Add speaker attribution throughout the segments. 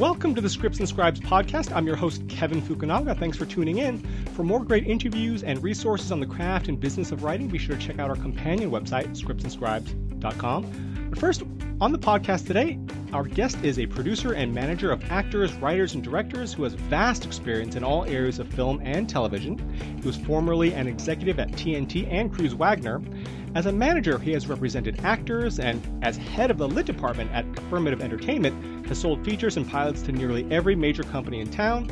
Speaker 1: Welcome to the Scripts and Scribes podcast. I'm your host, Kevin Fukunaga. Thanks for tuning in. For more great interviews and resources on the craft and business of writing, be sure to check out our companion website, scriptsandscribes.com. But first, on the podcast today, our guest is a producer and manager of actors, writers, and directors who has vast experience in all areas of film and television. He was formerly an executive at TNT and Cruise Wagner. As a manager, he has represented actors, and as head of the lit department at Affirmative Entertainment, has sold features and pilots to nearly every major company in town.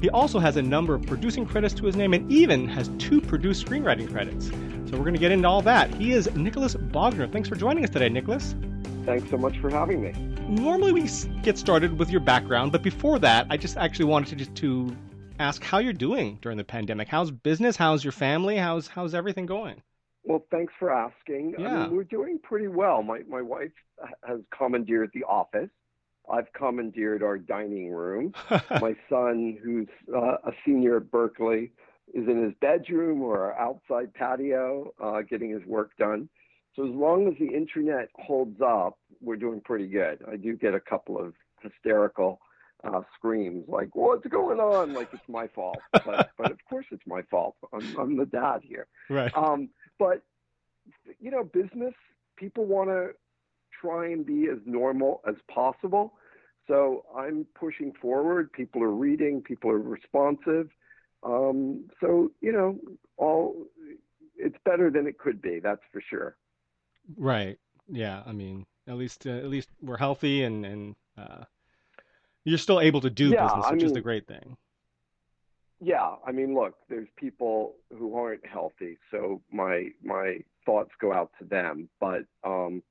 Speaker 1: He also has a number of producing credits to his name and even has two produced screenwriting credits. So we're going to get into all that. He is Nicholas Bogner. Thanks for joining us today, Nicholas.
Speaker 2: Thanks so much for having me.
Speaker 1: Normally we get started with your background, but before that, I just actually wanted to just to ask how you're doing during the pandemic. How's business? How's your family? How's how's everything going?
Speaker 2: Well, thanks for asking.
Speaker 1: Yeah.
Speaker 2: I mean, we're doing pretty well. My my wife has commandeered the office. I've commandeered our dining room. my son, who's uh, a senior at Berkeley, is in his bedroom or outside patio uh, getting his work done. So as long as the internet holds up, we're doing pretty good. I do get a couple of hysterical uh, screams like "What's going on?" Like it's my fault, but but of course it's my fault. I'm, I'm the dad here.
Speaker 1: right.
Speaker 2: Um, but you know, business people want to try and be as normal as possible. So I'm pushing forward. People are reading. People are responsive. Um, so you know, all it's better than it could be. That's for sure.
Speaker 1: Right. Yeah. I mean, at least uh, at least we're healthy and and uh, you're still able to do
Speaker 2: Yeah,
Speaker 1: business,
Speaker 2: I
Speaker 1: which is
Speaker 2: mean-
Speaker 1: the great thing.
Speaker 2: Yeah, I mean, look, there's people who aren't healthy, so my my thoughts go out to them. But um,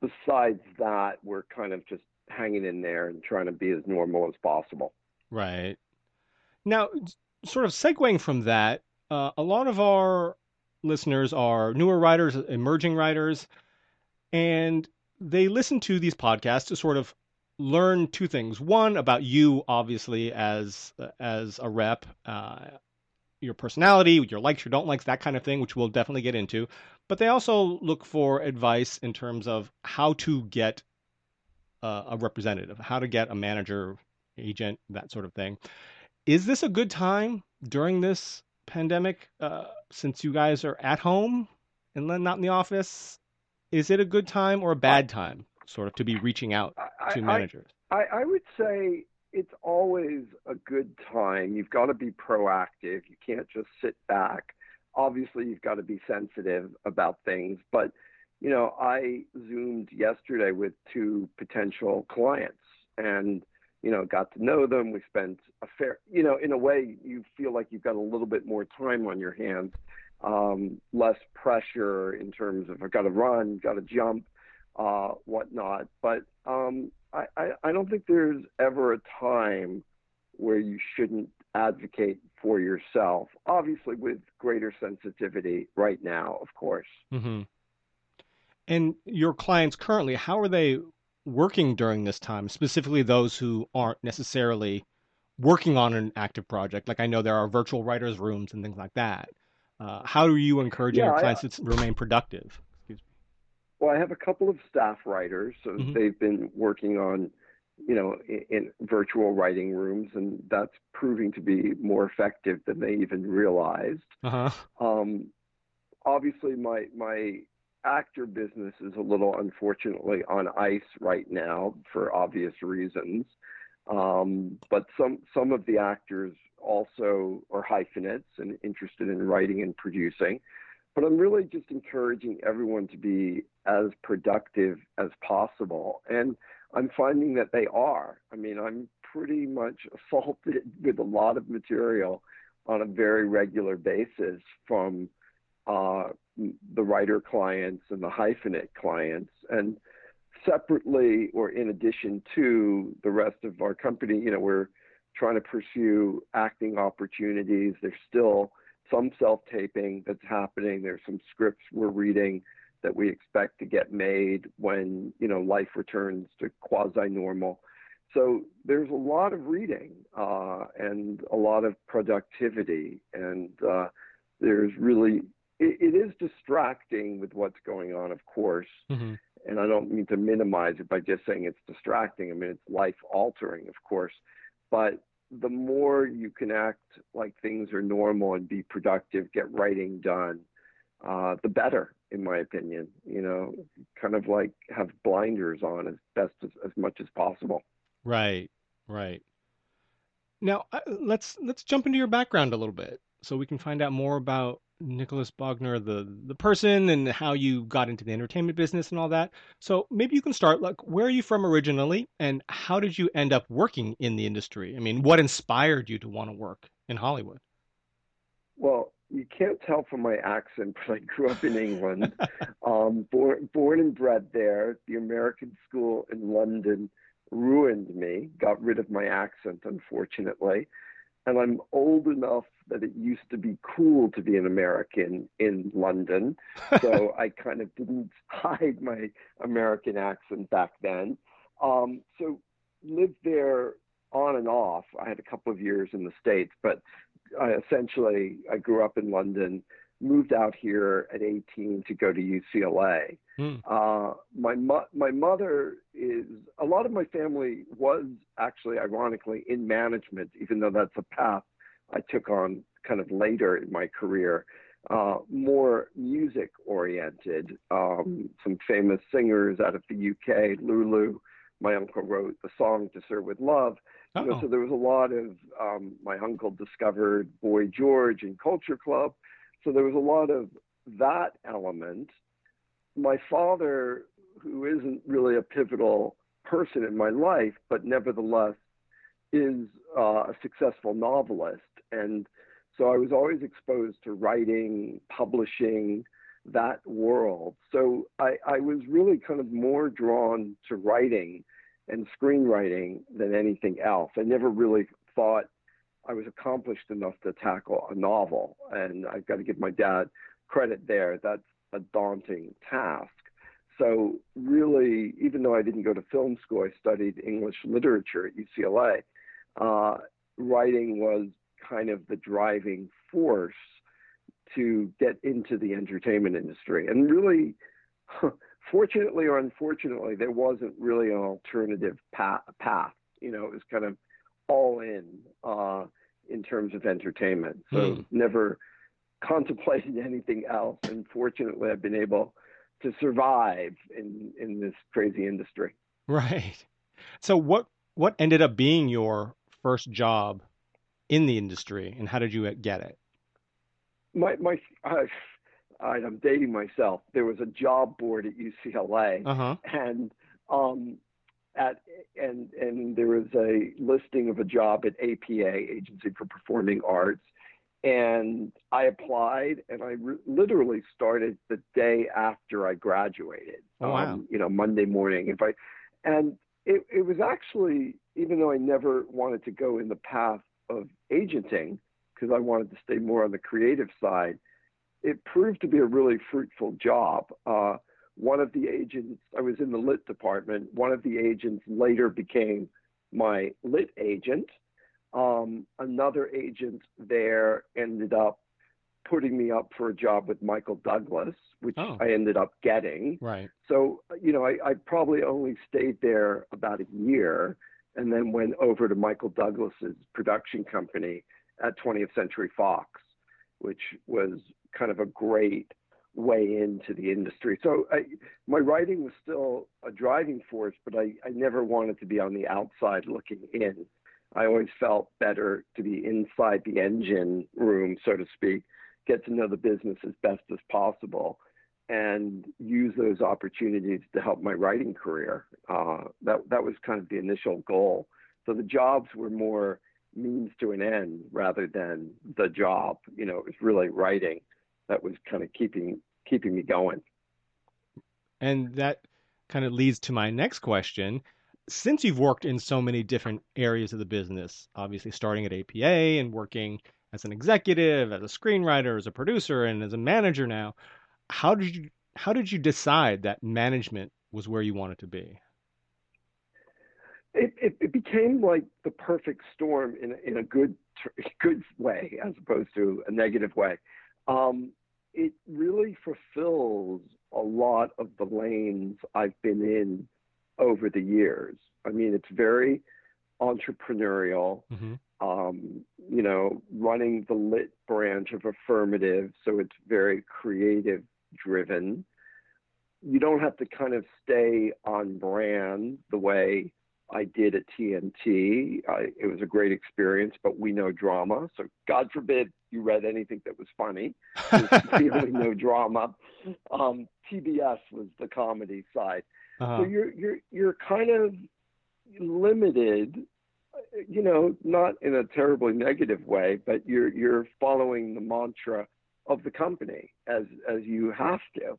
Speaker 2: besides that, we're kind of just hanging in there and trying to be as normal as possible.
Speaker 1: Right. Now, s- sort of segueing from that, uh, a lot of our listeners are newer writers, emerging writers, and they listen to these podcasts to sort of learn two things. One about you, obviously, as as a rep, uh, your personality, your likes, your don't likes, that kind of thing, which we'll definitely get into. But they also look for advice in terms of how to get uh, a representative, how to get a manager, agent, that sort of thing. Is this a good time during this pandemic, uh, since you guys are at home and not in the office? Is it a good time or a bad time, sort of, to be reaching out to
Speaker 2: I,
Speaker 1: managers?
Speaker 2: I, I would say it's always a good time. You've got to be proactive. You can't just sit back. Obviously, you've got to be sensitive about things. But, you know, I Zoomed yesterday with two potential clients and, you know, got to know them. We spent a fair, you know, in a way, you feel like you've got a little bit more time on your hands, um, less pressure in terms of I've got to run, got to jump, uh, whatnot. But, um, I, I, I don't think there's ever a time where you shouldn't advocate for yourself, obviously with greater sensitivity right now, of course.
Speaker 1: hmm And your clients currently, how are they working during this time, specifically those who aren't necessarily working on an active project? Like I know there are virtual writers' rooms and things like that. Uh, how are you encouraging
Speaker 2: Yeah,
Speaker 1: your
Speaker 2: I-
Speaker 1: clients to remain productive? Excuse me.
Speaker 2: Well, I have a couple of staff writers, so
Speaker 1: Mhm.
Speaker 2: they've been working on, you know, in, in virtual writing rooms, and that's proving to be more effective than they even realized.
Speaker 1: Uh huh.
Speaker 2: Um, obviously, my my actor business is a little unfortunately on ice right now for obvious reasons. Um, but some some of the actors also are hyphenates and interested in writing and producing. But I'm really just encouraging everyone to be as productive as possible, and I'm finding that they are. I mean, I'm pretty much assaulted with a lot of material on a very regular basis from uh, the writer clients and the hyphenate clients, and separately or in addition to the rest of our company, you know, we're trying to pursue acting opportunities. There's still some self-taping that's happening. There's some scripts we're reading that we expect to get made when you know life returns to quasi-normal. So there's a lot of reading uh, and a lot of productivity, and uh, there's really it, it is distracting with what's going on, of course.
Speaker 1: hmm
Speaker 2: and I don't mean to minimize it by just saying it's distracting. I mean, it's life altering, of course. But the more you can act like things are normal and be productive, get writing done, uh, the better, in my opinion. You know, kind of like have blinders on as best as, as much as possible.
Speaker 1: Right, right. Now uh, let's let's jump into your background a little bit so we can find out more about Nicholas Bogner, the the person, and how you got into the entertainment business and all that. So maybe you can start like where are you from originally, and how did you end up working in the industry? I mean, what inspired you to want to work in Hollywood?
Speaker 2: Well, you can't tell from my accent, but I grew up in England, um, born born and bred there. The American school in London ruined me, got rid of my accent, unfortunately and I'm old enough that it used to be cool to be an American in London. So I kind of didn't hide my American accent back then. Um, so lived there on and off. I had a couple of years in the States, but I essentially I grew up in London, moved out here at 18 to go to UCLA. Hmm. Uh, my mo- my mother is a lot of my family was actually ironically in management, even though that's a path I took on kind of later in my career. Uh, more music oriented. Um, some famous singers out of the UK, Lulu. My uncle wrote the song "To Sir with Love." You know, so there was a lot of. Um, my uncle discovered Boy George and Culture Club, so there was a lot of that element my father, who isn't really a pivotal person in my life, but nevertheless is uh, a successful novelist. And so I was always exposed to writing, publishing, that world. So I, I was really kind of more drawn to writing and screenwriting than anything else. I never really thought I was accomplished enough to tackle a novel. And I've got to give my dad credit there. That's a daunting task. So, really, even though I didn't go to film school, I studied English literature at UCLA. Uh, writing was kind of the driving force to get into the entertainment industry. And really, fortunately or unfortunately, there wasn't really an alternative path. path. You know, it was kind of all in uh, in terms of entertainment. So, hmm. never contemplated anything else. And fortunately, I've been able to survive in in this crazy industry.
Speaker 1: Right. So what what ended up being your first job in the industry, and how did you get it?
Speaker 2: My my. Uh, I'm dating myself. There was a job board at UCLA, uh-huh. and um, at and and there was a listing of a job at APA, Agency for Performing Arts, and I applied, and I re- literally started the day after I graduated.
Speaker 1: Oh, wow. Um,
Speaker 2: you know, Monday morning. If I, and it, it was actually, even though I never wanted to go in the path of agenting, because I wanted to stay more on the creative side, it proved to be a really fruitful job. Uh, one of the agents, I was in the lit department. One of the agents later became my lit agent um, another agent there ended up putting me up for a job with Michael Douglas, which oh. I ended up getting.
Speaker 1: Right.
Speaker 2: So, you know, I, I probably only stayed there about a year and then went over to Michael Douglas's production company at 20th Century Fox, which was kind of a great way into the industry. So I, my writing was still a driving force, but I, I never wanted to be on the outside looking in. I always felt better to be inside the engine room, so to speak, get to know the business as best as possible, and use those opportunities to help my writing career. Uh, that that was kind of the initial goal. So the jobs were more means to an end rather than the job. You know, it was really writing that was kind of keeping keeping me going.
Speaker 1: And that kind of leads to my next question since you've worked in so many different areas of the business, obviously starting at APA and working as an executive, as a screenwriter, as a producer, and as a manager now, how did you how did you decide that management was where you wanted to be?
Speaker 2: It, it, it became like the perfect storm in in a good good way as opposed to a negative way. Um, it really fulfills a lot of the lanes I've been in over the years. I mean, it's very entrepreneurial. Mm-hmm. Um, you know, running the lit branch of affirmative, so it's very creative driven. You don't have to kind of stay on brand the way I did at TNT. I, it was a great experience, but we know drama. So God forbid you read anything that was funny. There's really no drama. Um, TBS was the comedy side. Uh-huh. So you're you're you're kind of limited, you know, not in a terribly negative way, but you're you're following the mantra of the company as as you have to.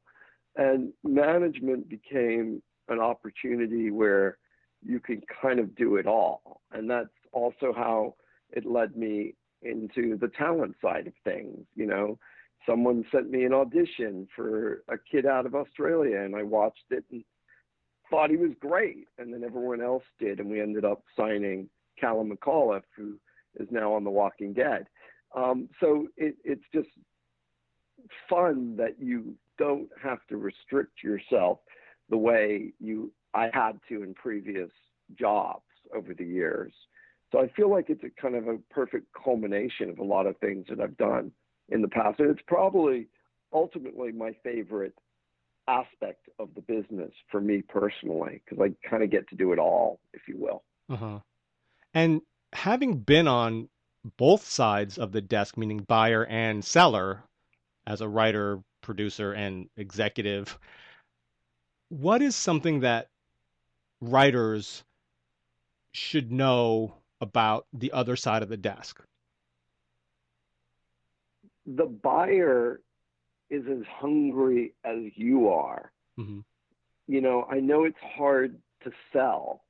Speaker 2: And management became an opportunity where you can kind of do it all. And that's also how it led me into the talent side of things. You know, someone sent me an audition for a kid out of Australia, and I watched it and thought he was great. And then everyone else did, and we ended up signing Callan McAuliffe, who is now on The Walking Dead. Um, so it, it's just fun that you don't have to restrict yourself the way you I had to in previous jobs over the years. So I feel like it's a kind of a perfect culmination of a lot of things that I've done in the past. And it's probably ultimately my favorite aspect of the business for me personally, because I kind of get to do it all, if you will.
Speaker 1: Uh-huh. And having been on both sides of the desk, meaning buyer and seller, as a writer, producer, and executive, what is something that writers should know about the other side of the desk?
Speaker 2: The buyer is as hungry as you are. Mm-hmm. You know, I know it's hard to sell,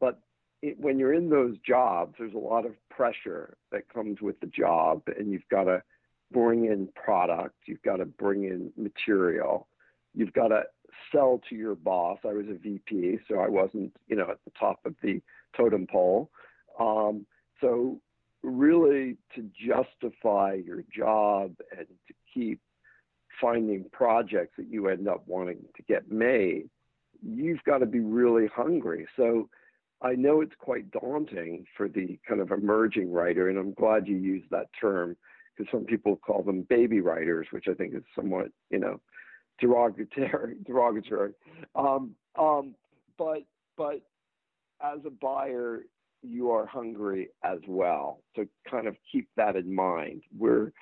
Speaker 2: but it, when you're in those jobs, there's a lot of pressure that comes with the job, and you've got to bring in product, you've got to bring in material, you've got to sell to your boss. I was a VP, so I wasn't, you know, at the top of the totem pole. Um, so really to justify your job and to keep finding projects that you end up wanting to get made, you've got to be really hungry. So I know it's quite daunting for the kind of emerging writer, and I'm glad you used that term because some people call them baby writers, which I think is somewhat, you know, derogatory. derogatory. Um, um, but but as a buyer, you are hungry as well. So kind of keep that in mind. We're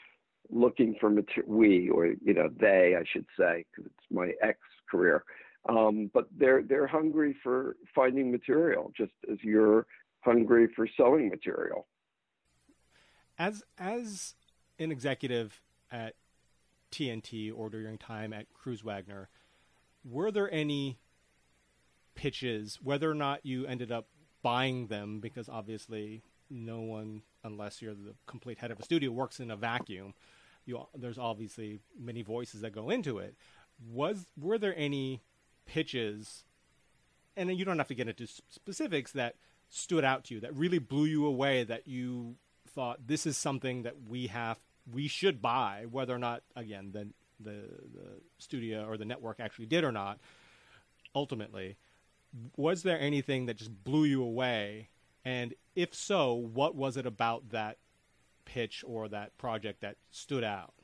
Speaker 2: looking for material, we or you know they, I should say, because it's my ex career. Um, but they're they're hungry for finding material, just as you're hungry for selling material.
Speaker 1: As as an executive at TNT or during time at Cruise-Wagner, were there any pitches, whether or not you ended up buying them, because obviously no one, unless you're the complete head of a studio, works in a vacuum. You, there's obviously many voices that go into it. Was were there any pitches, and you don't have to get into specifics that stood out to you that really blew you away that you thought this is something that we have we should buy, whether or not again the the, the studio or the network actually did or not. Ultimately, was there anything that just blew you away? And if so, what was it about that pitch or that project that stood out?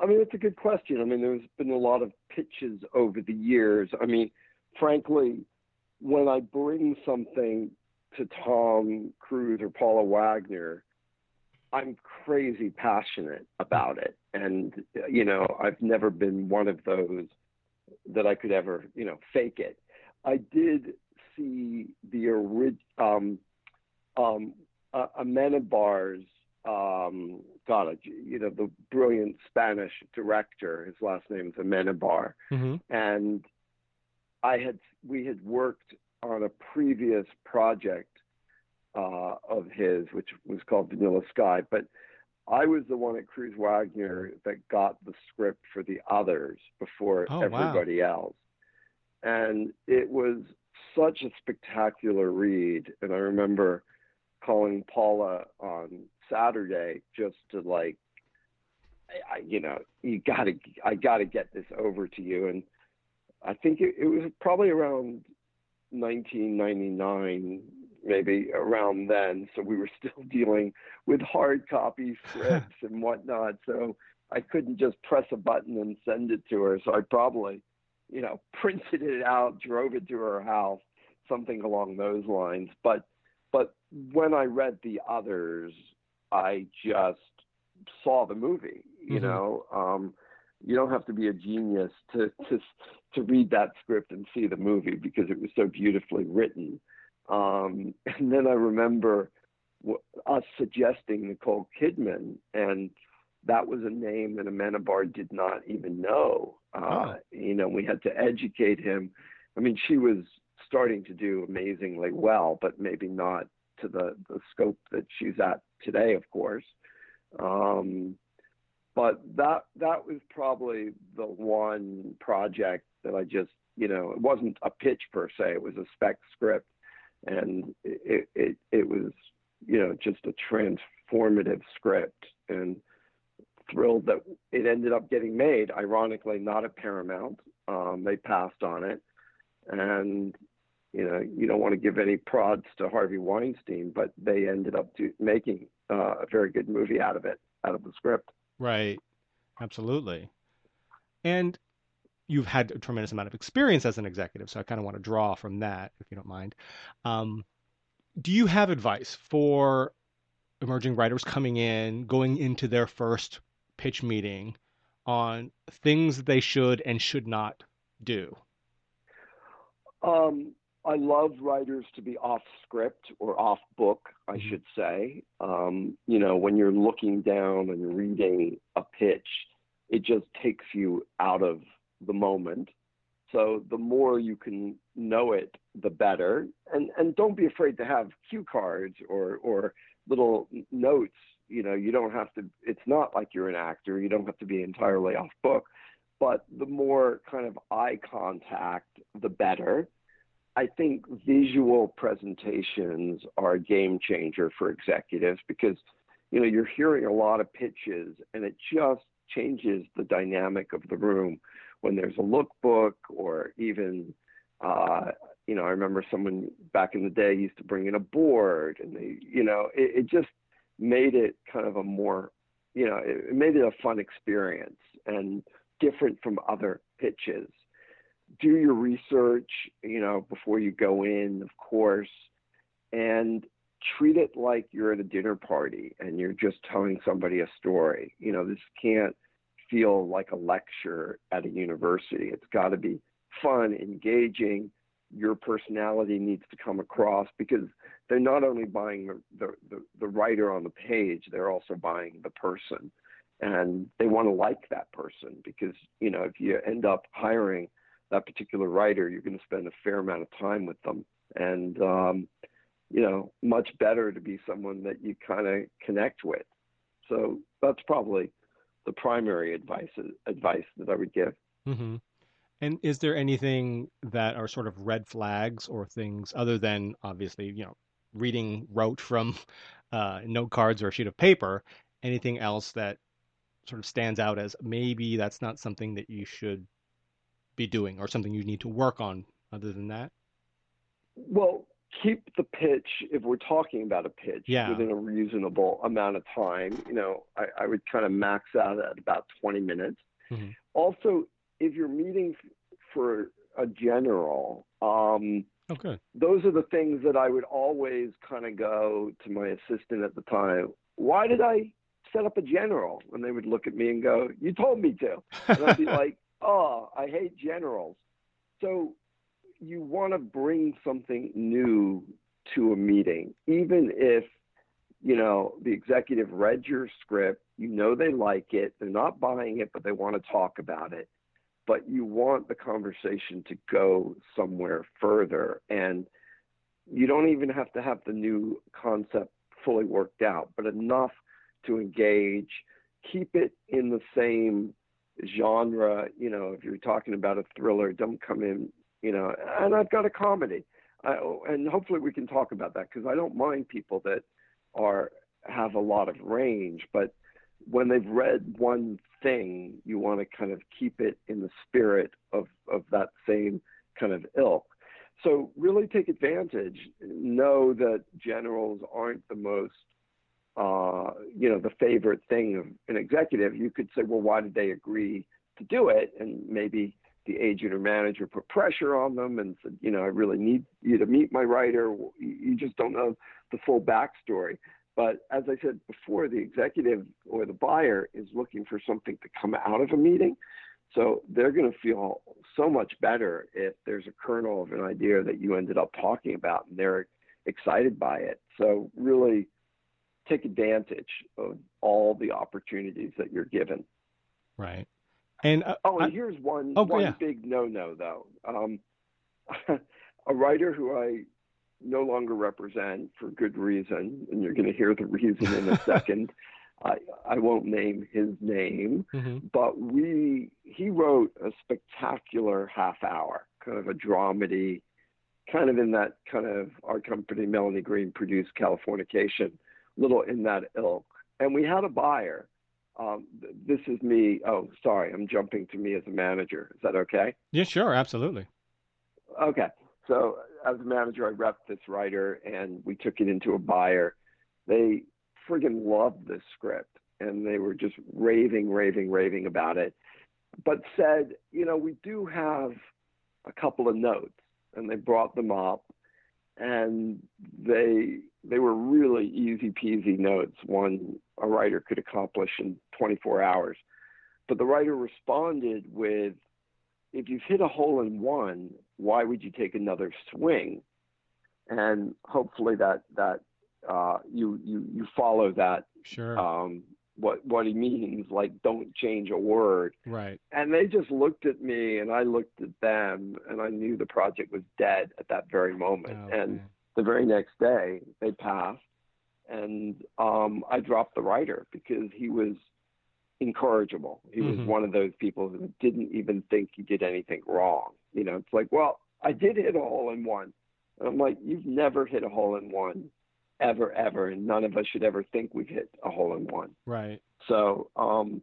Speaker 2: I mean, it's a good question. I mean, there's been a lot of pitches over the years. I mean, frankly, when I bring something to Tom Cruise or Paula Wagner, I'm crazy passionate about it. And, you know, I've never been one of those that I could ever, you know, fake it. I did see the original, um, um, uh, Amenabar's, um, God, you know, the brilliant Spanish director. His last name is Amenabar, mm-hmm. and I had we had worked on a previous project uh, of his, which was called Vanilla Sky. But I was the one at Cruise-Wagner that got the script for the others before oh, everybody wow. else. And it was such a spectacular read. And I remember calling Paula on Saturday just to like I, you know, you gotta, I gotta get this over to you. And I think it, it was probably around 1999, maybe around then. So we were still dealing with hard copy scripts and whatnot. So I couldn't just press a button and send it to her. So I probably, you know, printed it out, drove it to her house, something along those lines. But but when I read the others, I just saw the movie. You mm-hmm. know, um, you don't have to be a genius to to to read that script and see the movie because it was so beautifully written. Um, and then I remember us suggesting Nicole Kidman, and that was a name that Amenabar did not even know. Uh, oh. You know, we had to educate him. I mean, she was starting to do amazingly well, but maybe not to the, the scope that she's at today, of course. Um, but that that was probably the one project that I just, you know, it wasn't a pitch per se; it was a spec script, and it it, it was, you know, just a transformative script, and thrilled that it ended up getting made. Ironically, not at Paramount; um, they passed on it, and you know, you don't want to give any prods to Harvey Weinstein, but they ended up do, making uh, a very good movie out of it, out of the script.
Speaker 1: Right. Absolutely. And you've had a tremendous amount of experience as an executive, so I kind of want to draw from that, if you don't mind. Um, do you have advice for emerging writers coming in, going into their first pitch meeting on things they should and should not do?
Speaker 2: Um, I love writers to be off script or off book, I mm-hmm. should say. Um, you know, when you're looking down and reading a pitch, it just takes you out of the moment. So the more you can know it, the better. And and don't be afraid to have cue cards or or little notes. You know, you don't have to. It's not like you're an actor. You don't have to be entirely off book. But the more kind of eye contact, the better I think visual presentations are a game changer for executives because you know you're hearing a lot of pitches and it just changes the dynamic of the room when there's a lookbook or even uh, you know I remember someone back in the day used to bring in a board and they you know it, it just made it kind of a more you know it, it made it a fun experience and different from other pitches do your research, you know, before you go in, of course, and treat it like you're at a dinner party and you're just telling somebody a story. You know, this can't feel like a lecture at a university. It's got to be fun, engaging. Your personality needs to come across because they're not only buying the, the, the, the writer on the page, they're also buying the person. And they want to like that person because, you know, if you end up hiring that particular writer, you're going to spend a fair amount of time with them. And, um, you know, much better to be someone that you kind of connect with. So that's probably the primary advice advice that I would give.
Speaker 1: Mm-hmm. And is there anything that are sort of red flags or things other than obviously, you know, reading rote from uh, note cards or a sheet of paper? Anything else that sort of stands out as maybe that's not something that you should be doing or something you need to work on other than that?
Speaker 2: Well, keep the pitch, if we're talking about a pitch,
Speaker 1: yeah.
Speaker 2: within a reasonable amount of time. You know, I, I would kind of max out at about 20 minutes. Mm-hmm. Also, if you're meeting for a general, um,
Speaker 1: okay.
Speaker 2: those are the things that I would always kind of go to my assistant at the time. Why did I set up a general? And they would look at me and go, You told me to. And I'd be like, oh, I hate generals. So you want to bring something new to a meeting, even if you know the executive read your script, you know they like it, they're not buying it, but they want to talk about it. But you want the conversation to go somewhere further, and you don't even have to have the new concept fully worked out, but enough to engage. Keep it in the same genre, you know, if you're talking about a thriller, don't come in, you know, and I've got a comedy. I, and hopefully we can talk about that because I don't mind people that are have a lot of range, but when they've read one thing, you want to kind of keep it in the spirit of, of that same kind of ilk. So really take advantage. Know that generals aren't the most, uh, you know, the favorite thing of an executive. You could say, well, why did they agree to do it? And maybe the agent or manager put pressure on them and said, you know, I really need you to meet my writer. You just don't know the full backstory. But as I said before, the executive or the buyer is looking for something to come out of a meeting. So they're going to feel so much better if there's a kernel of an idea that you ended up talking about and they're excited by it. So really take advantage of all the opportunities that you're given.
Speaker 1: Right. And uh,
Speaker 2: oh, and I, here's one oh, one yeah. big no-no though. Um, a writer who I no longer represent for good reason, and you're going to hear the reason in a second. I, I won't name his name, mm-hmm. but we he wrote a spectacular half hour, kind of a dramedy, kind of in that kind of our company Melanie Greene produced Californication, little in that ilk. And we had a buyer. Um, this is me. Oh, sorry, I'm jumping to me as a manager. Is that okay?
Speaker 1: Yeah, sure, absolutely.
Speaker 2: Okay. So as a manager, I repped this writer and we took it into a buyer. They friggin' loved this script and they were just raving, raving, raving about it. But said, you know, we do have a couple of notes, and they brought them up, and they they were really easy peasy notes. One a writer could accomplish in 24 hours. But the writer responded with, if you've hit a hole in one, why would you take another swing? And hopefully that that uh, you you you follow that.
Speaker 1: Sure.
Speaker 2: Um, what what he means, like don't change a word.
Speaker 1: Right.
Speaker 2: And they just looked at me, and I looked at them, and I knew the project was dead at that very moment. Oh, and man. the very next day, they passed, and um, I dropped the writer because he was incorrigible. He mm-hmm. was one of those people who didn't even think he did anything wrong. You know, it's like, well, I did hit a hole in one. And I'm like, you've never hit a hole in one, ever, ever, and none of us should ever think we've hit a hole in one.
Speaker 1: Right.
Speaker 2: So, um,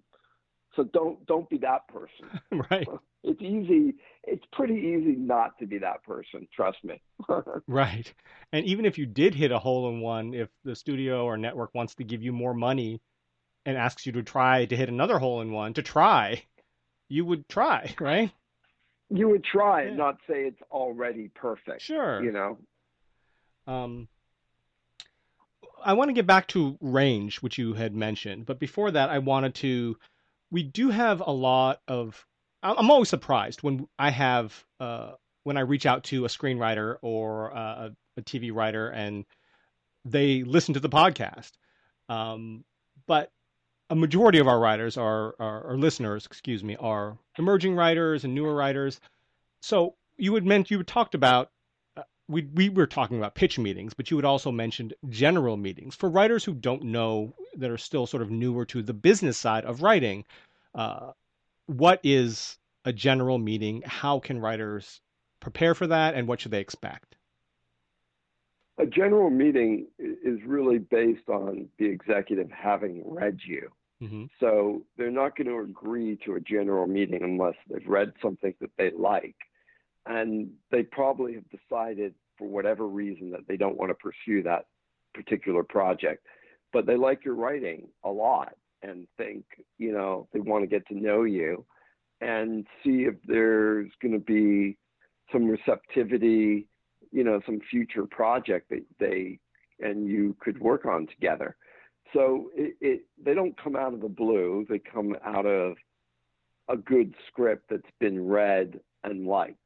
Speaker 2: so don't don't be that person.
Speaker 1: right.
Speaker 2: It's easy. It's pretty easy not to be that person. Trust me.
Speaker 1: right. And even if you did hit a hole in one, if the studio or network wants to give you more money and asks you to try to hit another hole in one, to try, you would try, right?
Speaker 2: You would try yeah. and not say it's already perfect.
Speaker 1: Sure.
Speaker 2: You know.
Speaker 1: Um, I want to get back to range, which you had mentioned, but before that, I wanted to. We do have a lot of. I'm always surprised when I have uh, when I reach out to a screenwriter or uh, a, TV writer and they listen to the podcast. Um, but a majority of our writers are, are, our listeners, excuse me, are emerging writers and newer writers. So you had meant you talked about we we were talking about pitch meetings, but you had also mentioned general meetings for writers who don't know that are still sort of newer to the business side of writing. Uh, what is a general meeting? How can writers prepare for that, and what should they expect?
Speaker 2: a general meeting is really based on the executive having read you. Mm-hmm. So they're not going to agree to a general meeting unless they've read something that they like. And they probably have decided, for whatever reason, that they don't want to pursue that particular project. But they like your writing a lot and think, you know, they want to get to know you and see if there's going to be some receptivity you know some future project that they and you could work on together. So it, it they don't come out of the blue. They come out of a good script that's been read and liked.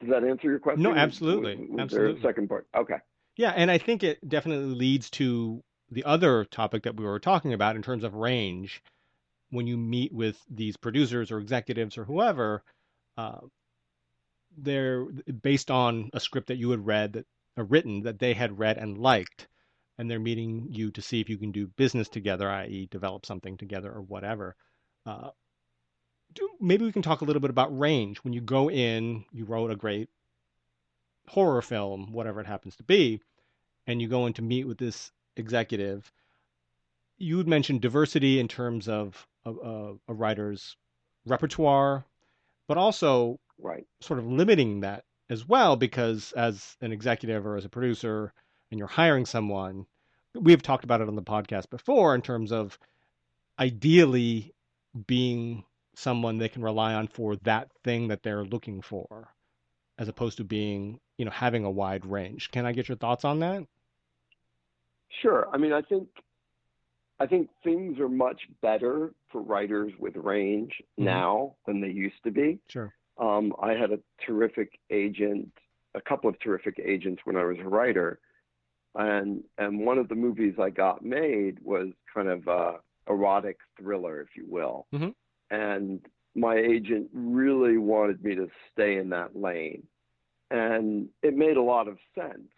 Speaker 2: Does that answer your question?
Speaker 1: No, absolutely. Was, was absolutely.
Speaker 2: Second part? Okay.
Speaker 1: Yeah, and I think it definitely leads to the other topic that we were talking about in terms of range. When you meet with these producers or executives or whoever, uh, they're based on a script that you had read that uh, written that they had read and liked and they're meeting you to see if you can do business together i.e develop something together or whatever uh, maybe we can talk a little bit about range when you go in you wrote a great horror film whatever it happens to be and you go in to meet with this executive You would mentioned diversity in terms of a, a, a writer's repertoire, but also
Speaker 2: right.
Speaker 1: sort of limiting that as well, because as an executive or as a producer, and you're hiring someone, we've talked about it on the podcast before in terms of ideally being someone they can rely on for that thing that they're looking for as opposed to being you know having a wide range. Can i get your thoughts on that?
Speaker 2: Sure. I mean i think i think things are much better for writers with range mm-hmm. now than they used to be.
Speaker 1: Sure.
Speaker 2: Um, i had a terrific agent a couple of terrific agents when i was a writer and and one of the movies i got made was kind of a erotic thriller if you will.
Speaker 1: Mm-hmm
Speaker 2: and my agent really wanted me to stay in that lane. And it made a lot of sense.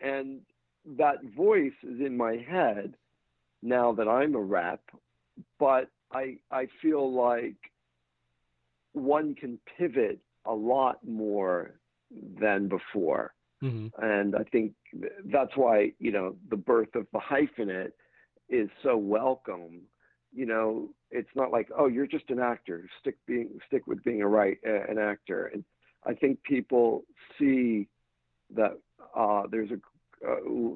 Speaker 2: And that voice is in my head now that I'm a rep, but I I feel like one can pivot a lot more than before.
Speaker 1: Mm-hmm.
Speaker 2: And I think that's why, you know, the birth of the hyphenate is so welcome you know, it's not like, oh, you're just an actor. Stick being stick with being a right uh, an actor. And I think people see that uh, there's a uh,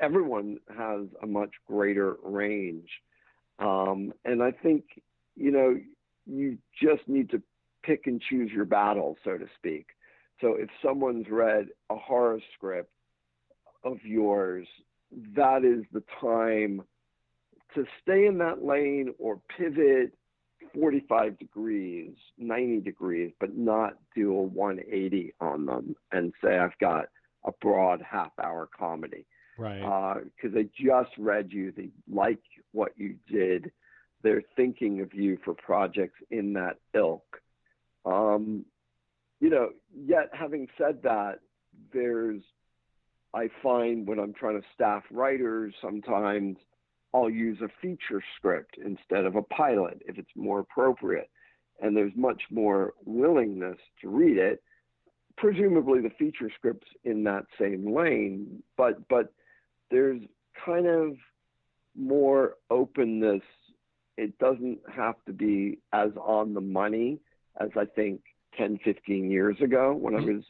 Speaker 2: everyone has a much greater range, um, and I think you know you just need to pick and choose your battles, so to speak. So if someone's read a horror script of yours, that is the time to stay in that lane or pivot 45 degrees, 90 degrees, but not do a 180 on them and say, I've got a broad half hour comedy.
Speaker 1: Right.
Speaker 2: Because uh, they just read you, they like what you did, they're thinking of you for projects in that ilk. Um, you know, yet having said that, there's, I find when I'm trying to staff writers, sometimes I'll use a feature script instead of a pilot if it's more appropriate. And there's much more willingness to read it. Presumably the feature script's in that same lane, but but there's kind of more openness. It doesn't have to be as on the money as I think 10, 15 years ago when mm-hmm. I was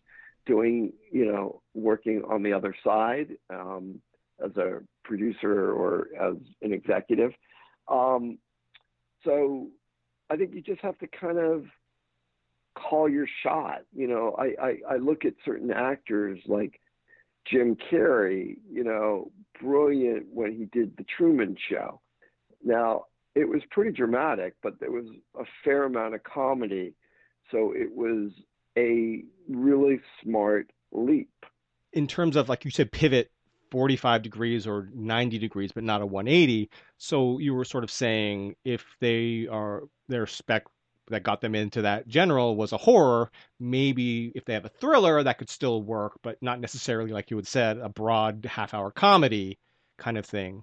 Speaker 2: doing, you know, working on the other side. Um, as a producer or as an executive. Um, so I think you just have to kind of call your shot. You know, I, I, I look at certain actors like Jim Carrey, you know, brilliant when he did The Truman Show. Now, it was pretty dramatic, but there was a fair amount of comedy. So it was a really smart leap.
Speaker 1: In terms of, like you said, pivot 45 degrees or 90 degrees, but not a 180. So you were sort of saying if they are their spec that got them into that general was a horror, maybe if they have a thriller that could still work, but not necessarily like you had said a broad half hour comedy kind of thing.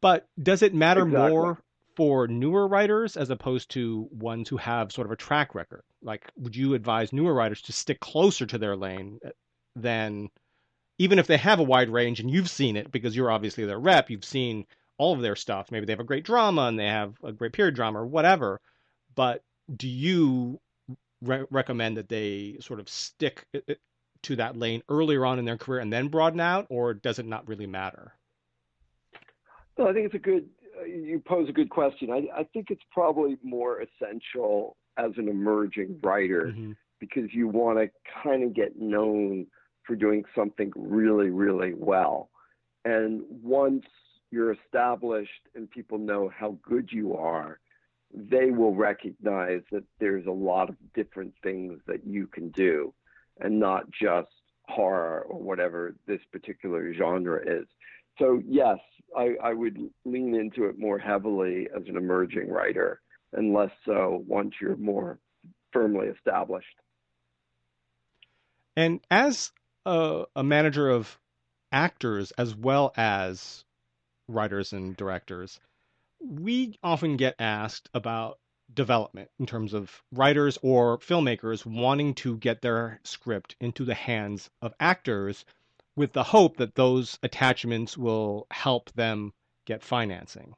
Speaker 1: But does it matter exactly. more for newer writers as opposed to ones who have sort of a track record? Like, would you advise newer writers to stick closer to their lane eh, than even if they have a wide range and you've seen it because you're obviously their rep, you've seen all of their stuff. Maybe they have a great drama and they have a great period drama or whatever. But do you re- recommend that they sort of stick to that lane earlier on in their career and then broaden out, or does it not really matter?
Speaker 2: Well, I think it's a good. Uh, you pose a good question. I, I, think it's probably more essential as an emerging writer mm-hmm. because you want to kind of get known for doing something really, really well. And once you're established and people know how good you are, they will recognize that there's a lot of different things that you can do and not just horror or whatever this particular genre is. So, yes, I, I would lean into it more heavily as an emerging writer and less so once you're more firmly established.
Speaker 1: And as a, a manager of actors as well as writers and directors, we often get asked about development in terms of writers or filmmakers wanting to get their script into the hands of actors with the hope that those attachments will help them get financing.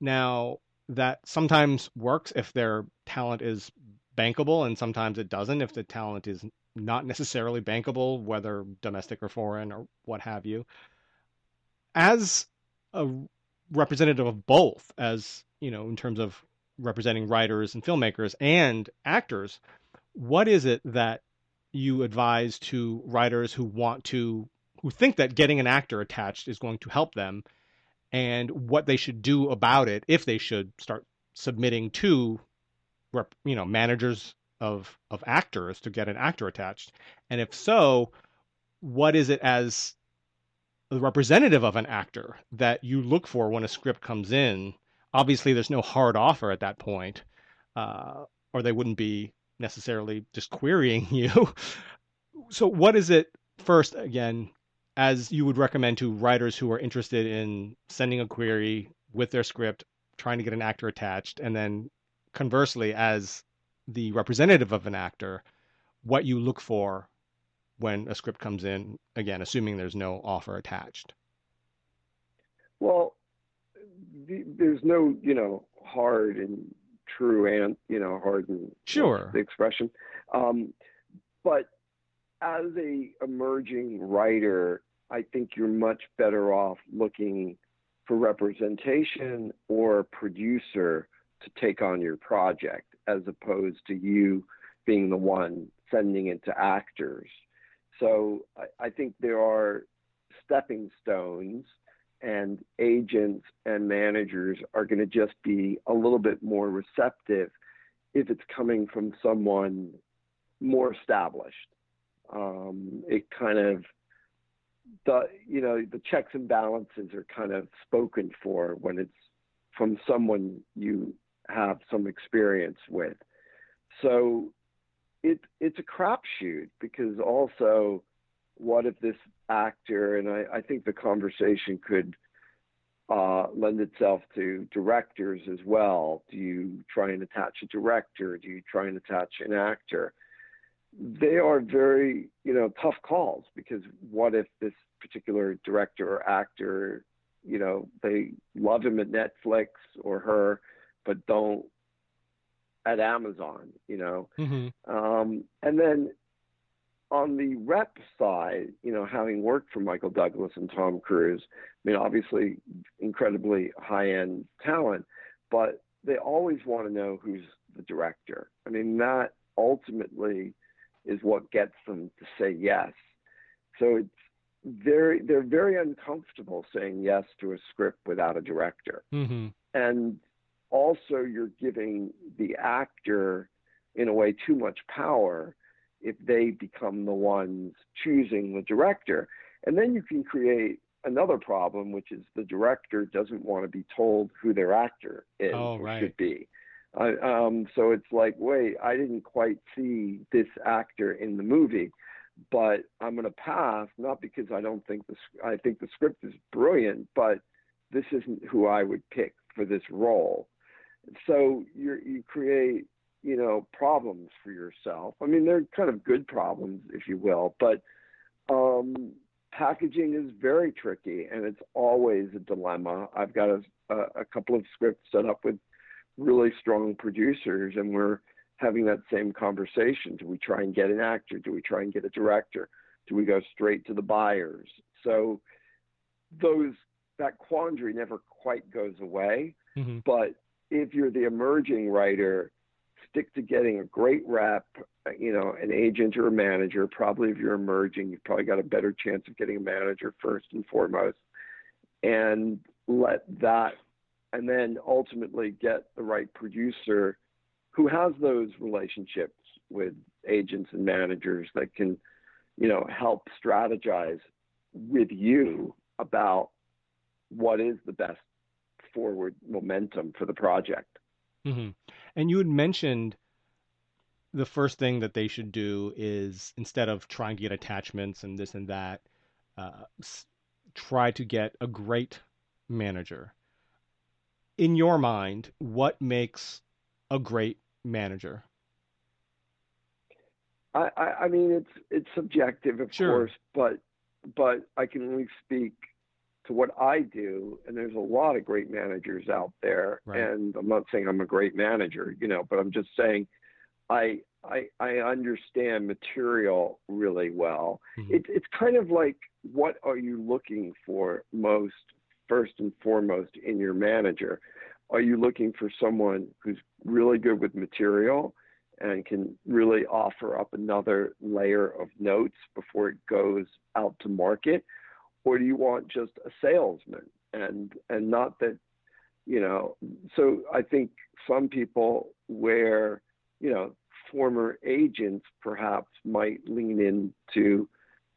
Speaker 1: Now, that sometimes works if their talent is bankable, and sometimes it doesn't if the talent is not necessarily bankable, whether domestic or foreign or what have you. As a representative of both, as you know, in terms of representing writers and filmmakers and actors, what is it that you advise to writers who want to who think that getting an actor attached is going to help them and what they should do about it if they should start submitting to you know managers of of actors to get an actor attached? And if so what is it as the representative of an actor that you look for when a script comes in? Obviously there's no hard offer at that point uh, or they wouldn't be necessarily just querying you. So what is it first again as you would recommend to writers who are interested in sending a query with their script, trying to get an actor attached, and then conversely, as the representative of an actor, what you look for when a script comes in, again, assuming there's no offer attached?
Speaker 2: Well, there's no, you know, hard and true and, you know, hard and
Speaker 1: sure
Speaker 2: the expression. Um, but as a emerging writer, I think you're much better off looking for representation or producer to take on your project as opposed to you being the one sending it to actors. So I, I think there are stepping stones and agents and managers are going to just be a little bit more receptive if it's coming from someone more established um, it kind of the you know the checks and balances are kind of spoken for when it's from someone you have some experience with. So it it's a crapshoot because also what if this actor and I, I think the conversation could uh, lend itself to directors as well. Do you try and attach a director? Do you try and attach an actor? they are very, you know, tough calls because what if this particular director or actor, you know, they love him at Netflix or her, but don't at Amazon, you know. Mm-hmm. Um, and then on the rep side, you know, having worked for Michael Douglas and Tom Cruise, I mean, obviously incredibly high end talent, but they always want to know who's the director. I mean, that ultimately is what gets them to say yes. So it's very they're very uncomfortable saying yes to a script without a director. Mm-hmm. And also you're giving the actor in a way too much power if they become the ones choosing the director. And then you can create another problem, which is the director doesn't want to be told who their actor is
Speaker 1: oh, right.
Speaker 2: should be. Uh, um, so it's like, wait, I didn't quite see this actor in the movie, but I'm going to pass not because I don't think the I think the script is brilliant, but this isn't who I would pick for this role. So you you create you know problems for yourself. I mean, they're kind of good problems, if you will, but um, packaging is very tricky, and it's always a dilemma. I've got a, a, a couple of scripts set up with really strong producers and we're having that same conversation. Do we try and get an actor? Do we try and get a director? Do we go straight to the buyers? So those that quandary never quite goes away. Mm-hmm. But if you're the emerging writer, stick to getting a great rep, you know, an agent or a manager. Probably if you're emerging, you've probably got a better chance of getting a manager first and foremost. And let that and then ultimately get the right producer who has those relationships with agents and managers that can, you know, help strategize with you about what is the best forward momentum for the project.
Speaker 1: Mm-hmm. And you had mentioned the first thing that they should do is instead of trying to get attachments and this and that, uh, try to get a great manager in your mind, what makes a great manager?
Speaker 2: I, I, I mean, it's it's subjective, of
Speaker 1: sure.
Speaker 2: course, but but I can only speak to what I do, and there's a lot of great managers out there, right. and I'm not saying I'm a great manager, you know, but I'm just saying I I, I understand material really well. Mm-hmm. It, it's kind of like what are you looking for most first and foremost in your manager? Are you looking for someone who's really good with material and can really offer up another layer of notes before it goes out to market? Or do you want just a salesman? And and not that, you know, so I think some people where, you know, former agents perhaps might lean into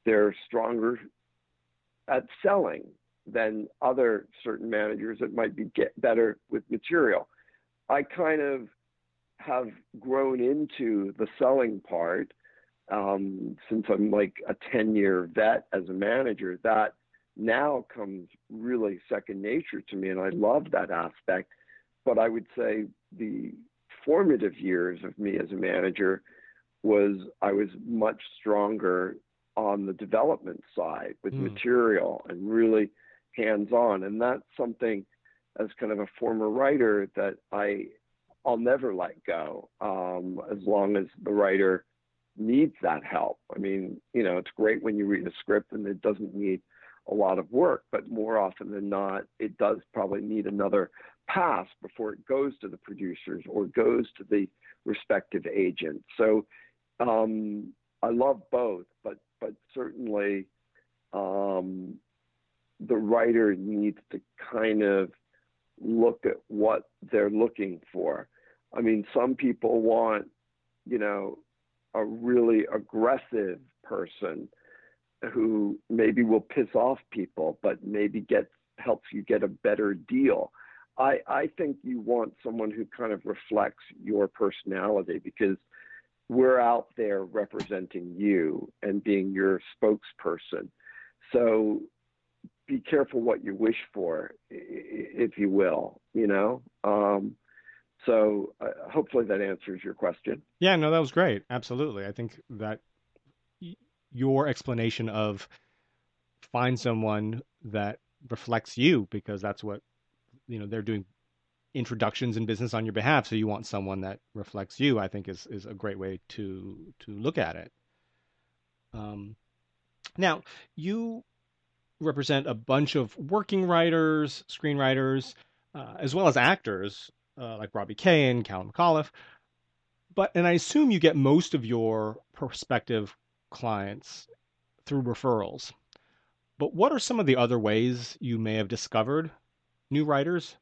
Speaker 2: they're stronger at selling than other certain managers that might be get better with material. I kind of have grown into the selling part um, since I'm like a 10 year vet as a manager. That now comes really second nature to me, and I love that aspect. But I would say the formative years of me as a manager was I was much stronger on the development side with mm. material and really hands on. And that's something as kind of a former writer that I I'll never let go um, as long as the writer needs that help. I mean, you know, it's great when you read a script and it doesn't need a lot of work, but more often than not, it does probably need another pass before it goes to the producers or goes to the respective agent. So um, I love both, but but certainly um, the writer needs to kind of look at what they're looking for. I mean, some people want, you know, a really aggressive person who maybe will piss off people, but maybe get helps you get a better deal. I, I think you want someone who kind of reflects your personality because we're out there representing you and being your spokesperson. So be careful what you wish for, if you will, you know? Um, so uh, hopefully that answers your question.
Speaker 1: Yeah, no, that was great. Absolutely. I think that your explanation of find someone that reflects you because that's what you know they're doing introductions in business on your behalf so you want someone that reflects you i think is is a great way to to look at it um, now you represent a bunch of working writers screenwriters uh, as well as actors uh, like robbie kay and Callan McAuliffe but and i assume you get most of your prospective clients through referrals. But what are some of the other ways you may have discovered new writers?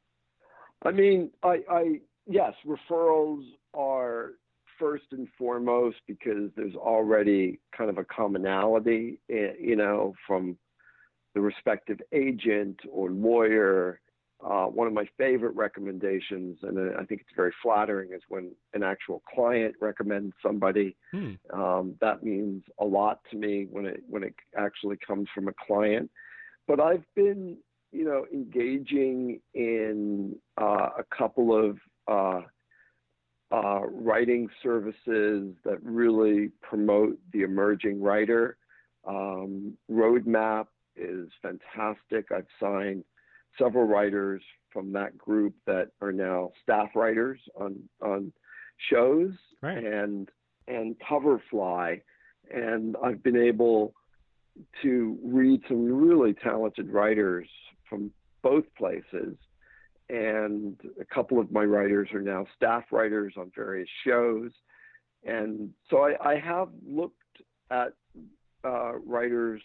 Speaker 2: I mean, I, I yes, referrals are first and foremost because there's already kind of a commonality, eh, you know, from the respective agent or lawyer uh, one of my favorite recommendations, and I think it's very flattering, is when an actual client recommends somebody. Hmm. Um, that means a lot to me when it when it actually comes from a client. But I've been, you know, engaging in uh, a couple of uh, uh writing services that really promote the emerging writer. Um, Roadmap is fantastic. I've signed several writers from that group that are now staff writers on on shows right. and and Coverfly, and I've been able to read some really talented writers from both places. And a couple of my writers are now staff writers on various shows. And so I, I have looked at uh, writers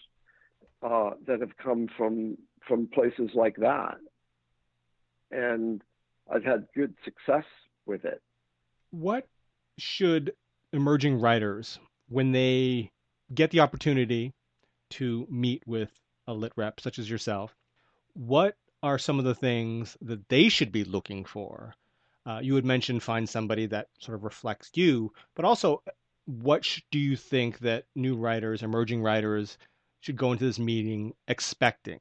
Speaker 2: uh, that have come from from places like that. And I've had good success with it.
Speaker 1: What should emerging writers, when they get the opportunity to meet with a lit rep such as yourself, what are some of the things that they should be looking for? Uh, you had mentioned find somebody that sort of reflects you, but also what sh- do you think that new writers, emerging writers, should go into this meeting expecting?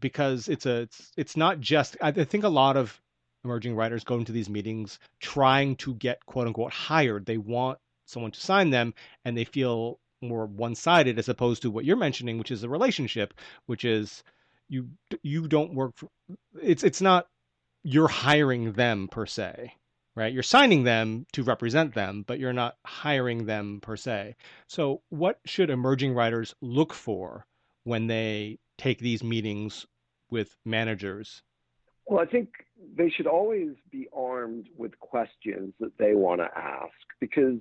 Speaker 1: because it's a it's it's not just I think a lot of emerging writers go into these meetings trying to get quote unquote hired. They want someone to sign them and they feel more one sided as opposed to what you're mentioning, which is a relationship, which is you you don't work for it's it's not you're hiring them per se right you're signing them to represent them but you're not hiring them per se so what should emerging writers look for when they take these meetings with managers
Speaker 2: well i think they should always be armed with questions that they want to ask because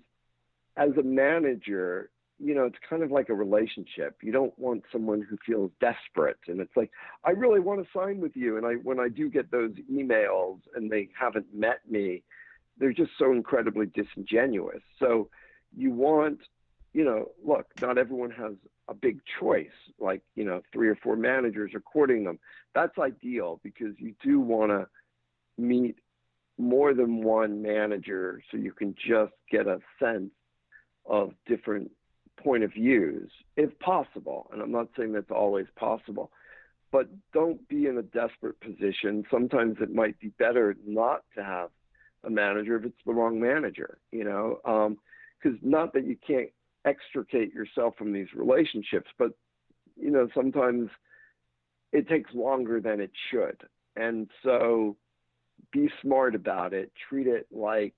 Speaker 2: as a manager you know, it's kind of like a relationship. You don't want someone who feels desperate and it's like, I really want to sign with you. And I when I do get those emails and they haven't met me, they're just so incredibly disingenuous. So you want, you know, look, not everyone has a big choice, like, you know, three or four managers are courting them. That's ideal because you do want to meet more than one manager so you can just get a sense of different point of views, if possible. And I'm not saying that's always possible, but don't be in a desperate position. Sometimes it might be better not to have a manager if it's the wrong manager, you know, because um, not that you can't extricate yourself from these relationships, but, you know, sometimes it takes longer than it should. And so be smart about it, treat it like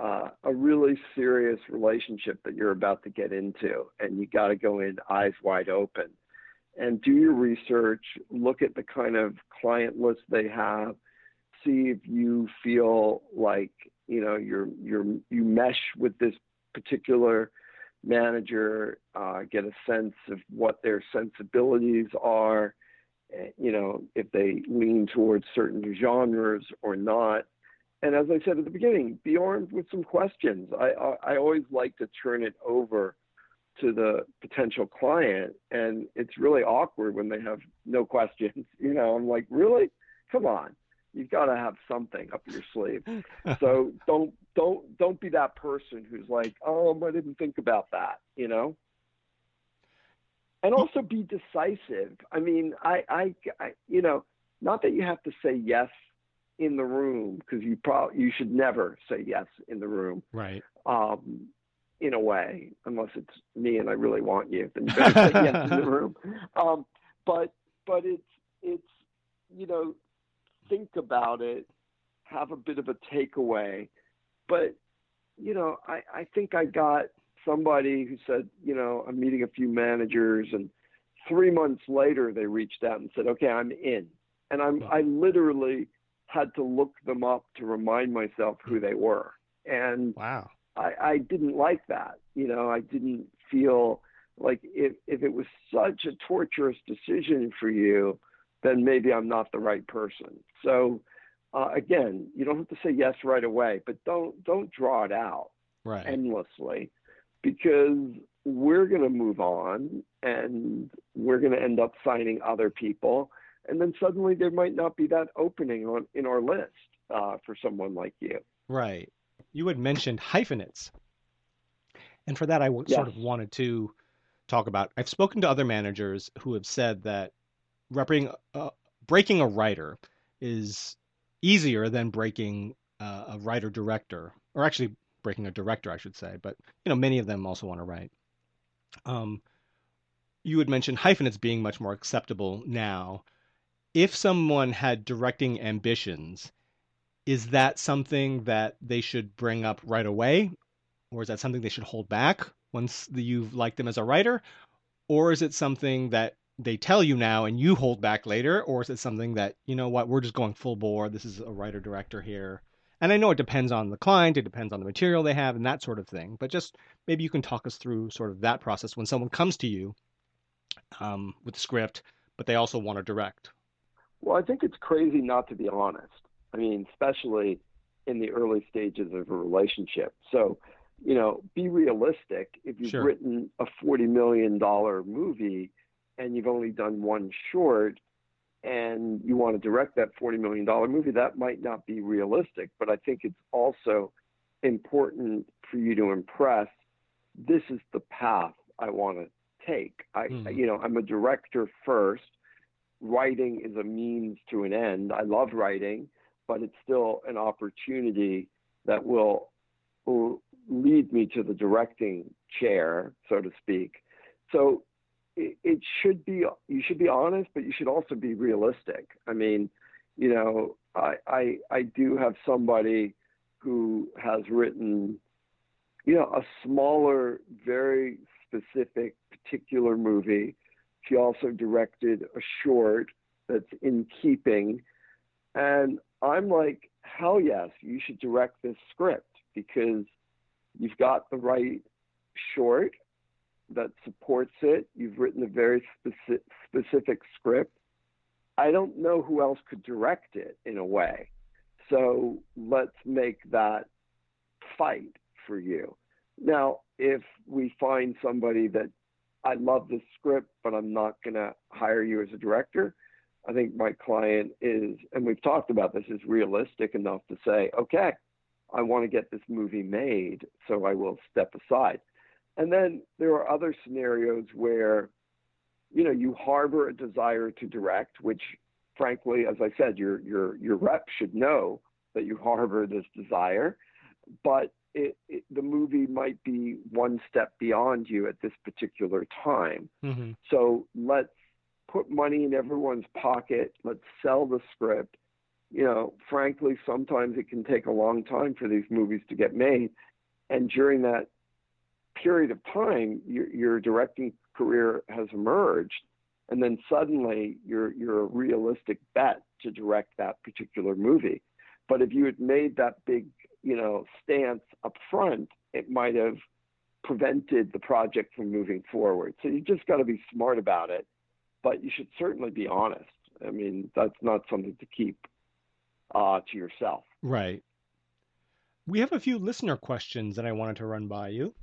Speaker 2: uh, a really serious relationship that you're about to get into, and you got to go in eyes wide open. And do your research, look at the kind of client list they have, see if you feel like you know you're you're you mesh with this particular manager, uh, get a sense of what their sensibilities are, eh, you know if they lean towards certain genres or not and as I said at the beginning, be armed with some questions. I, I, I always like to turn it over to the potential client, and it's really awkward when they have no questions. You know, I'm like, really? Come on, you've got to have something up your sleeve. so don't don't don't be that person who's like, oh, I didn't think about that. You know. And also be decisive. I mean, I, I, I you know, not that you have to say yes in the room because you probably you should never say yes in the room.
Speaker 1: Right.
Speaker 2: Um, in a way, unless it's me and I really want you, then you better say yes in the room. Um, but but it's it's you know think about it, have a bit of a takeaway, but you know I I think I got somebody who said you know I'm meeting a few managers and three months later they reached out and said okay I'm in and I'm I literally had to look them up to remind myself who they were. And
Speaker 1: wow.
Speaker 2: I, I didn't like that. You know, I didn't feel like if, if it was such a torturous decision for you, then maybe I'm not the right person. So uh, again, you don't have to say yes right away, but don't don't draw it out
Speaker 1: right.
Speaker 2: endlessly because we're going to move on and we're going to end up signing other people and then suddenly there might not be that opening on in our list uh, for someone like you.
Speaker 1: Right. You had mentioned hyphenates, and for that I yes. sort of wanted to talk about. I've spoken to other managers who have said that repping, uh, breaking a writer is easier than breaking uh, a writer director, or actually breaking a director, I should say. But you know, many of them also want to write. Um, you had mentioned hyphenates being much more acceptable now if someone had directing ambitions, is that something that they should bring up right away? Or is that something they should hold back once you've liked them as a writer? Or is it something that they tell you now and you hold back later? Or is it something that, you know what, we're just going full bore. This is a writer director here. And I know it depends on the client, it depends on the material they have and that sort of thing. But just maybe you can talk us through sort of that process when someone comes to you um, with a script, but they also want to direct.
Speaker 2: Well, I think it's crazy not to be honest. I mean, especially in the early stages of a relationship. So, you know, be realistic. If you've
Speaker 1: sure.
Speaker 2: written a $40 million movie and you've only done one short and you want to direct that $40 million movie, that might not be realistic. But I think it's also important for you to impress this is the path I want to take. I, mm. you know, I'm a director first writing is a means to an end. I love writing, but it's still an opportunity that will, will lead me to the directing chair, so to speak. So it, should be you should be honest, but you should also be realistic. I mean, you know, I I, I do have somebody who has written, you know, a smaller, very specific, particular movie. She also directed a short that's in keeping. And I'm like, hell yes, you should direct this script because you've got the right short that supports it. You've written a very specific, script. I don't know who else could direct it in a way. So let's make that fight for you. Now, if we find somebody that I love this script, but I'm not going to hire you as a director, I think my client is, and we've talked about this, is realistic enough to say, okay, I want to get this movie made, so I will step aside. And then there are other scenarios where, you know, you harbor a desire to direct, which frankly, as I said, your your your rep should know that you harbor this desire, but it, it, the movie might be one step beyond you at this particular time. Mm-hmm. So let's put money in everyone's pocket. Let's sell the script. You know, frankly, sometimes it can take a long time for these movies to get made, and during that period of time, your, your directing career has emerged, and then suddenly you're you're a realistic bet to direct that particular movie. But if you had made that big, you know, stance up front, it might have prevented the project from moving forward. So you just got to be smart about it, but you should certainly be honest. I mean, that's not something to keep uh, to yourself.
Speaker 1: Right. We have a few listener questions that I wanted to run by you.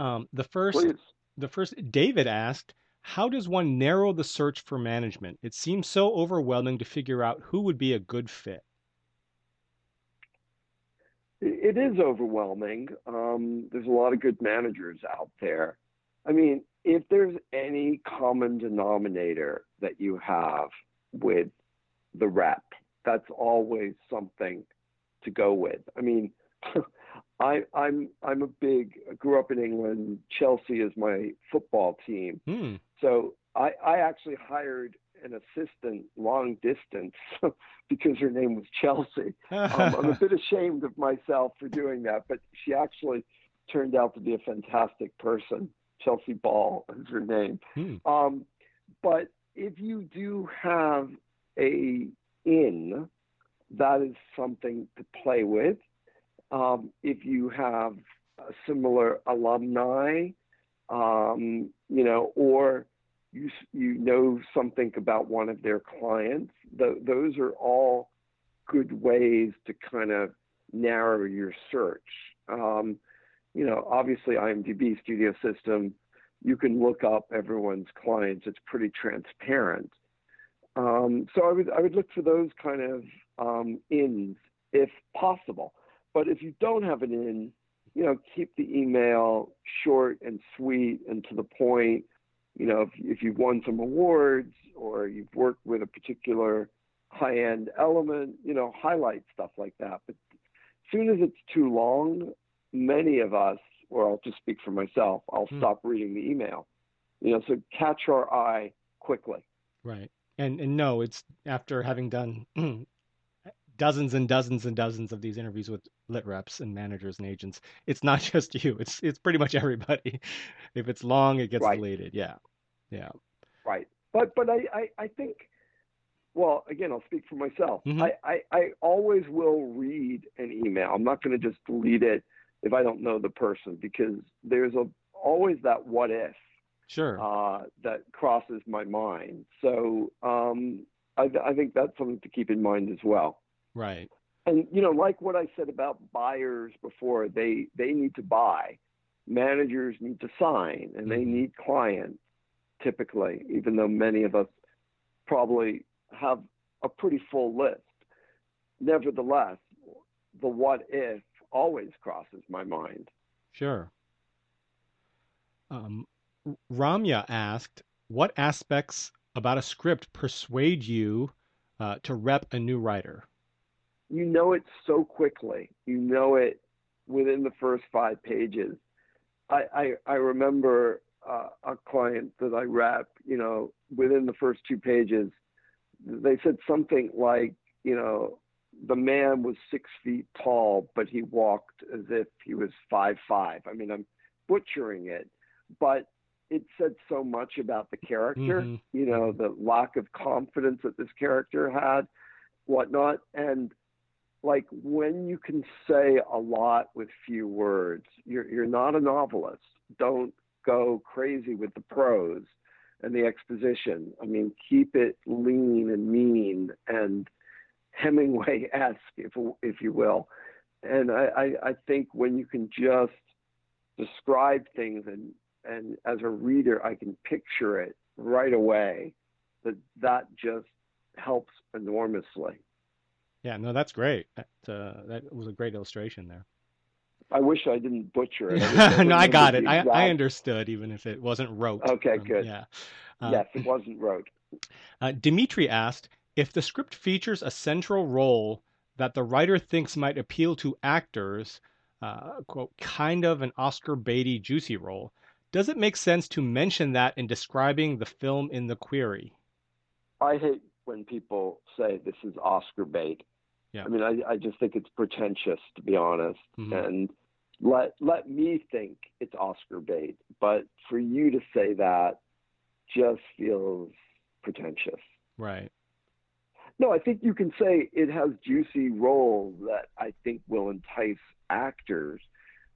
Speaker 1: Um, the first,
Speaker 2: Please.
Speaker 1: the first, David asked, "How does one narrow the search for management? It seems so overwhelming to figure out who would be a good fit."
Speaker 2: It is overwhelming. Um, there's a lot of good managers out there. I mean, if there's any common denominator that you have with the rep, that's always something to go with. I mean, I, I'm I'm a big grew up in England. Chelsea is my football team,
Speaker 1: mm.
Speaker 2: so I, I actually hired an assistant long distance because her name was Chelsea. Um, I'm a bit ashamed of myself for doing that, but she actually turned out to be a fantastic person. Chelsea Ball is her name.
Speaker 1: Hmm.
Speaker 2: Um, but if you do have a in, that is something to play with. Um, if you have similar alumni, um, you know, or you you know something about one of their clients, th- those are all good ways to kind of narrow your search. Um, you know, obviously IMDb Studio System, you can look up everyone's clients. It's pretty transparent. Um, so I would I would look for those kind of um, ins if possible. But if you don't have an in, you know, keep the email short and sweet and to the point. You know, if, if you've won some awards or you've worked with a particular high-end element, you know, highlight stuff like that. But as soon as it's too long, many of us, or I'll just speak for myself, I'll hmm. stop reading the email. You know, so catch our eye quickly.
Speaker 1: Right. And and no, it's after having done dozens and dozens and dozens of these interviews with lit reps and managers and agents. It's not just you. It's it's pretty much everybody. If it's long, it gets right. deleted. Yeah, yeah.
Speaker 2: Right. But but I, I, I think well again I'll speak for myself. Mm-hmm. I, I, I always will read an email. I'm not going to just delete it if I don't know the person because there's a always that what if
Speaker 1: sure
Speaker 2: uh, that crosses my mind. So um, I, I think that's something to keep in mind as well.
Speaker 1: Right.
Speaker 2: And you know, like what I said about buyers before, they they need to buy. Managers need to sign, and they mm-hmm. need clients typically, even though many of us probably have a pretty full list. Nevertheless, the what if always crosses my mind.
Speaker 1: Sure. Um, Ramya asked, "What aspects about a script persuade you uh, to rep a new writer?"
Speaker 2: You know it so quickly. You know it within the first five pages. I, I, I remember uh, a client that I rep, you know, within the first two pages, they said something like, you know, the man was six feet tall, but he walked as if he was five five. I mean, I'm butchering it, but it said so much about the character, mm-hmm. you know, the lack of confidence that this character had, whatnot. And like when you can say a lot with few words, you're you're not a novelist. Don't go crazy with the prose and the exposition. I mean, keep it lean and mean and Hemingway-esque, if if you will. And I, I, I think when you can just describe things and and as a reader I can picture it right away, that that just helps enormously.
Speaker 1: Yeah, no, that's great. That, uh, that was a great illustration there.
Speaker 2: I wish I didn't butcher it.
Speaker 1: I no, I got it. I, I understood, even if it wasn't rote.
Speaker 2: Okay, from, good.
Speaker 1: Yeah.
Speaker 2: Uh, yes, it wasn't rote.
Speaker 1: Uh, Dimitri asked if the script features a central role that the writer thinks might appeal to actors, uh, quote, kind of an Oscar baity juicy role. Does it make sense to mention that in describing the film in the query?
Speaker 2: I hate when people say this is Oscar bait. Yeah. I mean, I, I just think it's pretentious, to be honest. Mm-hmm. And let let me think it's Oscar bait, but for you to say that just feels pretentious.
Speaker 1: Right.
Speaker 2: No, I think you can say it has juicy roles that I think will entice actors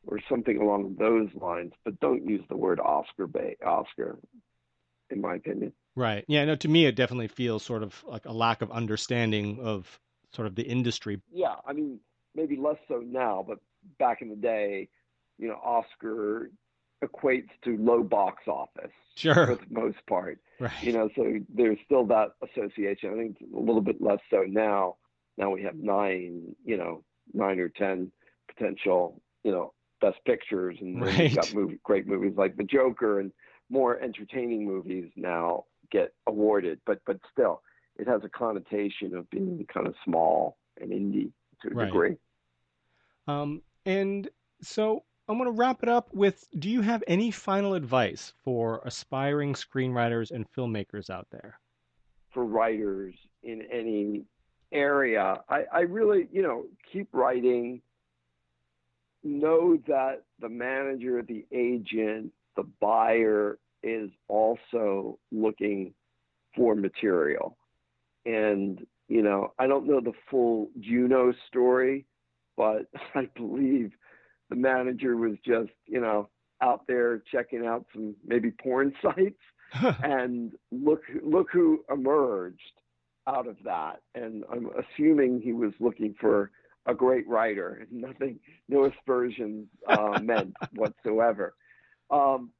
Speaker 2: or something along those lines, but don't use the word Oscar bait, Oscar, in my opinion.
Speaker 1: Right. Yeah. No. To me, it definitely feels sort of like a lack of understanding of sort of the industry.
Speaker 2: Yeah. I mean, maybe less so now, but back in the day, you know, Oscar equates to low box office
Speaker 1: sure.
Speaker 2: for the most part.
Speaker 1: Right.
Speaker 2: You know, so there's still that association. I think a little bit less so now. Now we have nine, you know, nine or ten potential, you know, best pictures, and
Speaker 1: right.
Speaker 2: we've got movie, great movies like The Joker, and more entertaining movies now get awarded. But but still, it has a connotation of being kind of small and indie to a
Speaker 1: right.
Speaker 2: degree.
Speaker 1: Um, and so I'm going to wrap it up with Do you have any final advice for aspiring screenwriters and filmmakers out there?
Speaker 2: For writers in any area, I, I really, you know, keep writing. Know that the manager, the agent, the buyer is also looking for material. And, you know, I don't know the full Juno story, but I believe the manager was just, you know, out there checking out some maybe porn sites and look look who emerged out of that. And I'm assuming he was looking for a great writer and nothing no aspersions uh, meant whatsoever. Um,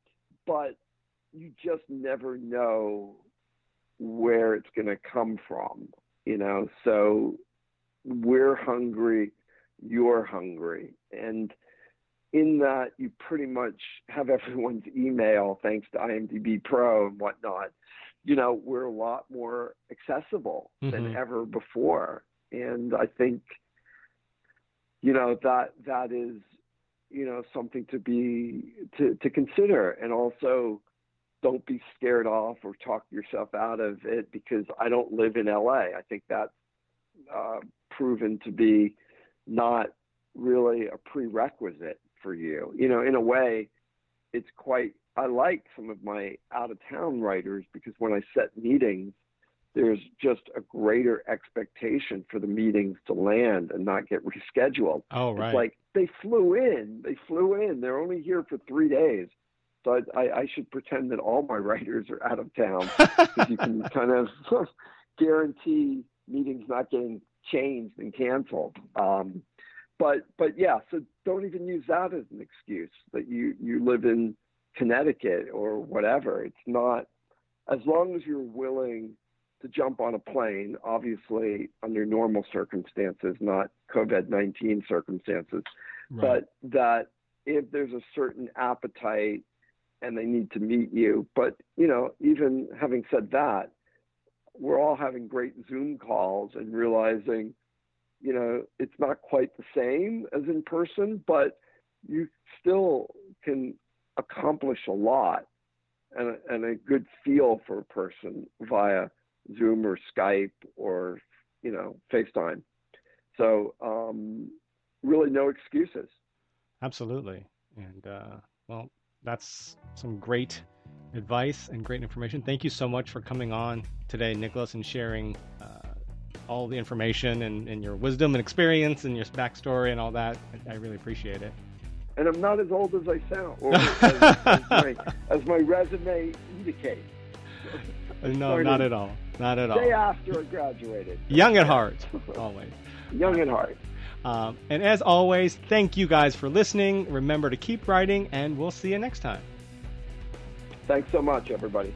Speaker 2: but you just never know where it's going to come from, you know. So we're hungry, you're hungry, and in that you pretty much have everyone's email thanks to IMDb Pro and whatnot. You know, we're a lot more accessible mm-hmm. than ever before. And I think, you know, that that is, you know, something to be to, to consider. And also don't be scared off or talk yourself out of it because I don't live in LA. I think that's uh, proven to be not really a prerequisite for you. You know, in a way, it's quite. I like some of my out of town writers because when I set meetings, there's just a greater expectation for the meetings to land and not get rescheduled.
Speaker 1: Oh, right.
Speaker 2: It's like they flew in. They flew in. They're only here for three days. So I, I, I should pretend that all my writers are out of town you can kind of guarantee meetings not getting changed and canceled. Um, but but yeah, so don't even use that as an excuse that you you live in Connecticut or whatever. It's not as long as you're willing to jump on a plane, obviously under normal circumstances, not COVID 19 circumstances, right. but that if there's a certain appetite and they need to meet you. But, you know, even having said that, we're all having great Zoom calls and realizing you know, it's not quite the same as in person, but you still can accomplish a lot and and a good feel for a person via Zoom or Skype or you know FaceTime. So um, really, no excuses.
Speaker 1: Absolutely, and uh, well, that's some great advice and great information. Thank you so much for coming on today, Nicholas, and sharing uh, all the information and, and, your wisdom and experience and your backstory and all that. I, I really appreciate it.
Speaker 2: And I'm not as old as I sound, or as, as, my, as my resume indicates.
Speaker 1: no, not at all. Not at all.
Speaker 2: Day after I graduated.
Speaker 1: Young at heart, always.
Speaker 2: Young at heart.
Speaker 1: Um, and as always, thank you guys for listening. Remember to keep writing, and we'll see you next time.
Speaker 2: Thanks so much, everybody.